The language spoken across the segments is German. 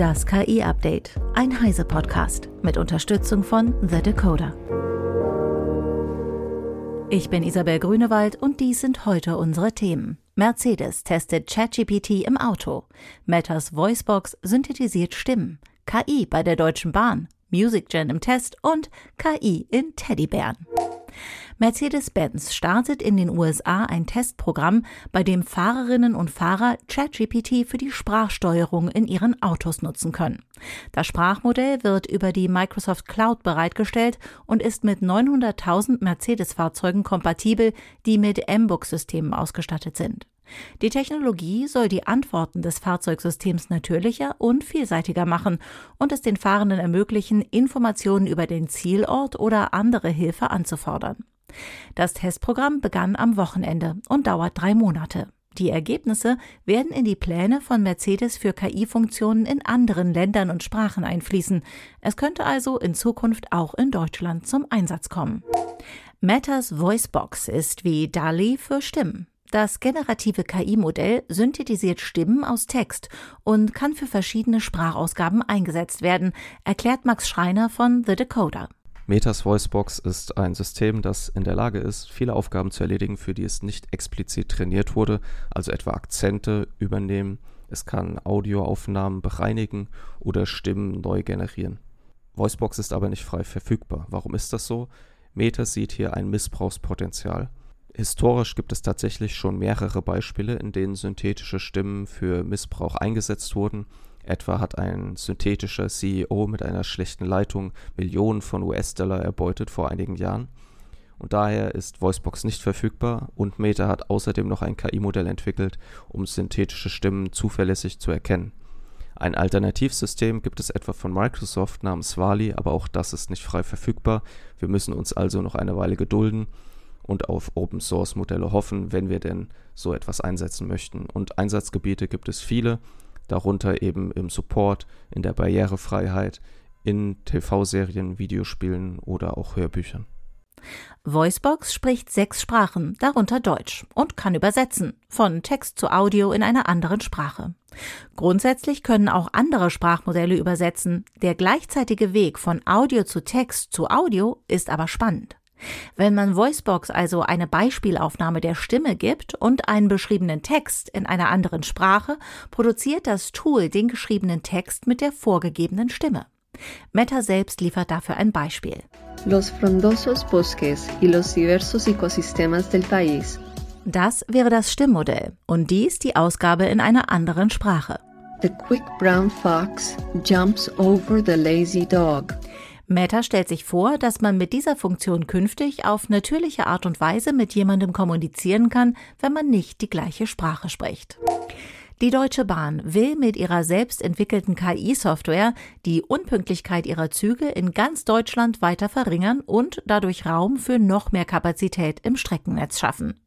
Das KI-Update, ein Heise-Podcast mit Unterstützung von The Decoder. Ich bin Isabel Grünewald und dies sind heute unsere Themen. Mercedes testet ChatGPT im Auto. Metas Voicebox synthetisiert Stimmen. KI bei der Deutschen Bahn. MusicGen im Test und KI in Teddybären. Mercedes-Benz startet in den USA ein Testprogramm, bei dem Fahrerinnen und Fahrer ChatGPT für die Sprachsteuerung in ihren Autos nutzen können. Das Sprachmodell wird über die Microsoft Cloud bereitgestellt und ist mit 900.000 Mercedes-Fahrzeugen kompatibel, die mit M-Book-Systemen ausgestattet sind. Die Technologie soll die Antworten des Fahrzeugsystems natürlicher und vielseitiger machen und es den Fahrenden ermöglichen, Informationen über den Zielort oder andere Hilfe anzufordern. Das Testprogramm begann am Wochenende und dauert drei Monate. Die Ergebnisse werden in die Pläne von Mercedes für KI-Funktionen in anderen Ländern und Sprachen einfließen. Es könnte also in Zukunft auch in Deutschland zum Einsatz kommen. Metas Voicebox ist wie DALI für Stimmen. Das generative KI-Modell synthetisiert Stimmen aus Text und kann für verschiedene Sprachausgaben eingesetzt werden, erklärt Max Schreiner von The Decoder. Metas Voicebox ist ein System, das in der Lage ist, viele Aufgaben zu erledigen, für die es nicht explizit trainiert wurde, also etwa Akzente übernehmen. Es kann Audioaufnahmen bereinigen oder Stimmen neu generieren. Voicebox ist aber nicht frei verfügbar. Warum ist das so? Meta sieht hier ein Missbrauchspotenzial. Historisch gibt es tatsächlich schon mehrere Beispiele, in denen synthetische Stimmen für Missbrauch eingesetzt wurden. Etwa hat ein synthetischer CEO mit einer schlechten Leitung Millionen von US-Dollar erbeutet vor einigen Jahren. Und daher ist Voicebox nicht verfügbar und Meta hat außerdem noch ein KI-Modell entwickelt, um synthetische Stimmen zuverlässig zu erkennen. Ein Alternativsystem gibt es etwa von Microsoft namens Wally, aber auch das ist nicht frei verfügbar. Wir müssen uns also noch eine Weile gedulden und auf Open Source Modelle hoffen, wenn wir denn so etwas einsetzen möchten. Und Einsatzgebiete gibt es viele, darunter eben im Support, in der Barrierefreiheit, in TV-Serien, Videospielen oder auch Hörbüchern. Voicebox spricht sechs Sprachen, darunter Deutsch, und kann übersetzen, von Text zu Audio in einer anderen Sprache. Grundsätzlich können auch andere Sprachmodelle übersetzen. Der gleichzeitige Weg von Audio zu Text zu Audio ist aber spannend. Wenn man Voicebox also eine Beispielaufnahme der Stimme gibt und einen beschriebenen Text in einer anderen Sprache, produziert das Tool den geschriebenen Text mit der vorgegebenen Stimme. Meta selbst liefert dafür ein Beispiel. Los frondosos bosques y los diversos ecosistemas del país. Das wäre das Stimmmodell und dies die Ausgabe in einer anderen Sprache. The quick brown fox jumps over the lazy dog. Meta stellt sich vor, dass man mit dieser Funktion künftig auf natürliche Art und Weise mit jemandem kommunizieren kann, wenn man nicht die gleiche Sprache spricht. Die Deutsche Bahn will mit ihrer selbst entwickelten KI-Software die Unpünktlichkeit ihrer Züge in ganz Deutschland weiter verringern und dadurch Raum für noch mehr Kapazität im Streckennetz schaffen.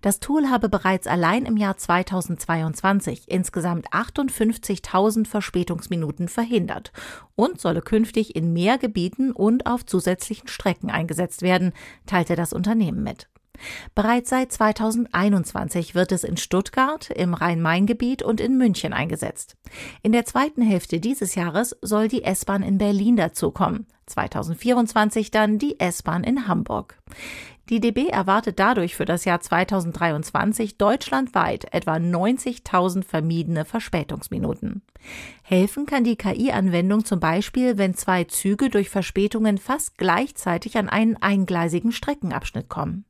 Das Tool habe bereits allein im Jahr 2022 insgesamt 58.000 Verspätungsminuten verhindert und solle künftig in mehr Gebieten und auf zusätzlichen Strecken eingesetzt werden, teilte das Unternehmen mit. Bereits seit 2021 wird es in Stuttgart, im Rhein-Main-Gebiet und in München eingesetzt. In der zweiten Hälfte dieses Jahres soll die S-Bahn in Berlin dazukommen. 2024 dann die S-Bahn in Hamburg. Die DB erwartet dadurch für das Jahr 2023 deutschlandweit etwa 90.000 vermiedene Verspätungsminuten. Helfen kann die KI-Anwendung zum Beispiel, wenn zwei Züge durch Verspätungen fast gleichzeitig an einen eingleisigen Streckenabschnitt kommen.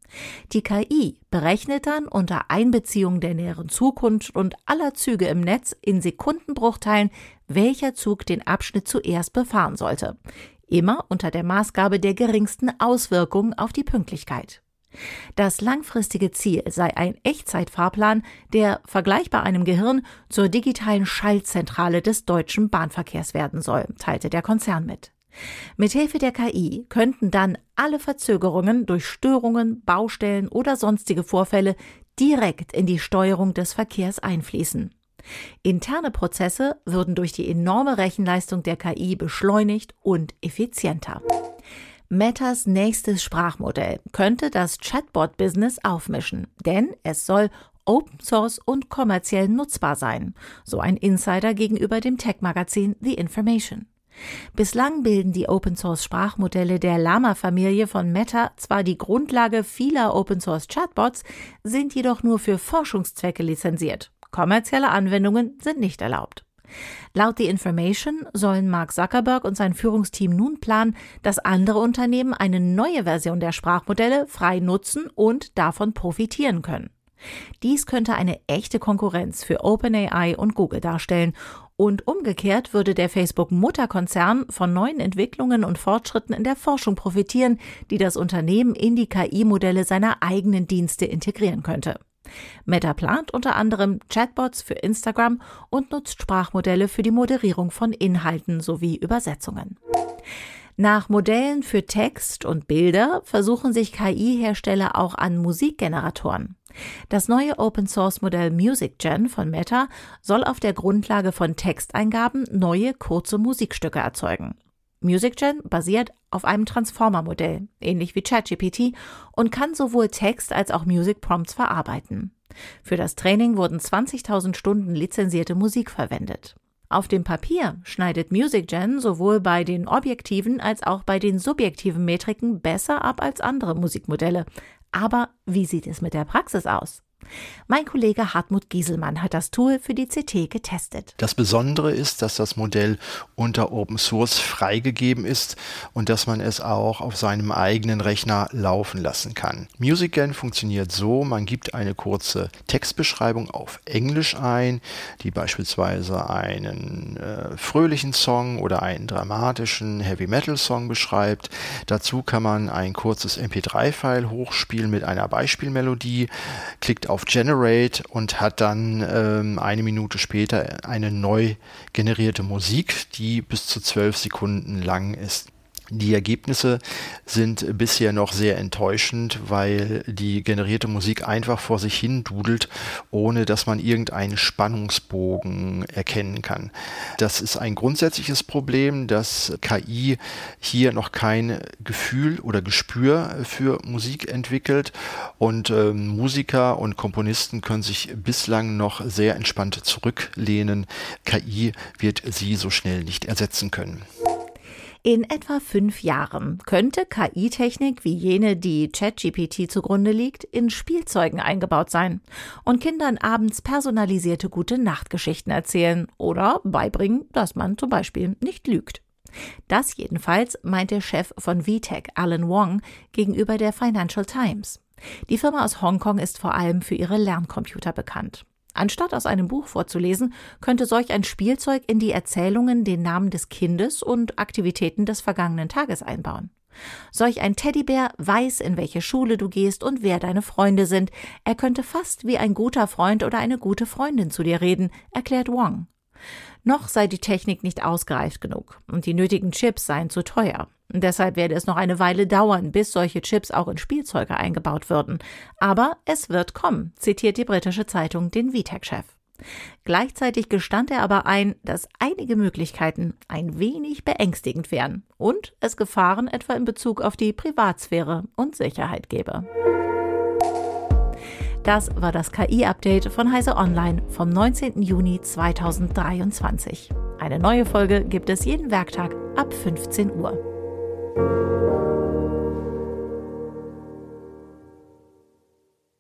Die KI berechnet dann unter Einbeziehung der näheren Zukunft und aller Züge im Netz in Sekundenbruchteilen, welcher Zug den Abschnitt zuerst befahren sollte immer unter der Maßgabe der geringsten Auswirkungen auf die Pünktlichkeit. Das langfristige Ziel sei ein Echtzeitfahrplan, der vergleichbar einem Gehirn zur digitalen Schaltzentrale des deutschen Bahnverkehrs werden soll, teilte der Konzern mit. Mithilfe der KI könnten dann alle Verzögerungen durch Störungen, Baustellen oder sonstige Vorfälle direkt in die Steuerung des Verkehrs einfließen. Interne Prozesse würden durch die enorme Rechenleistung der KI beschleunigt und effizienter. Metas nächstes Sprachmodell könnte das Chatbot-Business aufmischen, denn es soll Open Source und kommerziell nutzbar seien, so ein Insider gegenüber dem Tech-Magazin The Information. Bislang bilden die Open Source Sprachmodelle der Lama-Familie von Meta zwar die Grundlage vieler Open Source Chatbots, sind jedoch nur für Forschungszwecke lizenziert. Kommerzielle Anwendungen sind nicht erlaubt. Laut The Information sollen Mark Zuckerberg und sein Führungsteam nun planen, dass andere Unternehmen eine neue Version der Sprachmodelle frei nutzen und davon profitieren können. Dies könnte eine echte Konkurrenz für OpenAI und Google darstellen und umgekehrt würde der Facebook-Mutterkonzern von neuen Entwicklungen und Fortschritten in der Forschung profitieren, die das Unternehmen in die KI-Modelle seiner eigenen Dienste integrieren könnte. Meta plant unter anderem Chatbots für Instagram und nutzt Sprachmodelle für die Moderierung von Inhalten sowie Übersetzungen. Nach Modellen für Text und Bilder versuchen sich KI-Hersteller auch an Musikgeneratoren. Das neue Open-Source-Modell MusicGen von Meta soll auf der Grundlage von Texteingaben neue kurze Musikstücke erzeugen. MusicGen basiert auf einem Transformer-Modell, ähnlich wie ChatGPT, und kann sowohl Text als auch Music-Prompts verarbeiten. Für das Training wurden 20.000 Stunden lizenzierte Musik verwendet. Auf dem Papier schneidet MusicGen sowohl bei den objektiven als auch bei den subjektiven Metriken besser ab als andere Musikmodelle. Aber wie sieht es mit der Praxis aus? Mein Kollege Hartmut Gieselmann hat das Tool für die CT getestet. Das Besondere ist, dass das Modell unter Open Source freigegeben ist und dass man es auch auf seinem eigenen Rechner laufen lassen kann. MusicGen funktioniert so, man gibt eine kurze Textbeschreibung auf Englisch ein, die beispielsweise einen äh, fröhlichen Song oder einen dramatischen Heavy Metal Song beschreibt. Dazu kann man ein kurzes MP3-File hochspielen mit einer Beispielmelodie, klickt auf Generate und hat dann ähm, eine Minute später eine neu generierte Musik, die bis zu zwölf Sekunden lang ist. Die Ergebnisse sind bisher noch sehr enttäuschend, weil die generierte Musik einfach vor sich hin dudelt, ohne dass man irgendeinen Spannungsbogen erkennen kann. Das ist ein grundsätzliches Problem, dass KI hier noch kein Gefühl oder Gespür für Musik entwickelt und äh, Musiker und Komponisten können sich bislang noch sehr entspannt zurücklehnen. KI wird sie so schnell nicht ersetzen können. In etwa fünf Jahren könnte KI-Technik wie jene, die ChatGPT zugrunde liegt, in Spielzeugen eingebaut sein und Kindern abends personalisierte gute Nachtgeschichten erzählen oder beibringen, dass man zum Beispiel nicht lügt. Das jedenfalls meint der Chef von VTech, Alan Wong, gegenüber der Financial Times. Die Firma aus Hongkong ist vor allem für ihre Lerncomputer bekannt. Anstatt aus einem Buch vorzulesen, könnte solch ein Spielzeug in die Erzählungen den Namen des Kindes und Aktivitäten des vergangenen Tages einbauen. Solch ein Teddybär weiß, in welche Schule du gehst und wer deine Freunde sind. Er könnte fast wie ein guter Freund oder eine gute Freundin zu dir reden, erklärt Wong. Noch sei die Technik nicht ausgereift genug und die nötigen Chips seien zu teuer. Deshalb werde es noch eine Weile dauern, bis solche Chips auch in Spielzeuge eingebaut würden. Aber es wird kommen, zitiert die britische Zeitung den VTech-Chef. Gleichzeitig gestand er aber ein, dass einige Möglichkeiten ein wenig beängstigend wären und es Gefahren etwa in Bezug auf die Privatsphäre und Sicherheit gebe. Das war das KI-Update von Heise Online vom 19. Juni 2023. Eine neue Folge gibt es jeden Werktag ab 15 Uhr.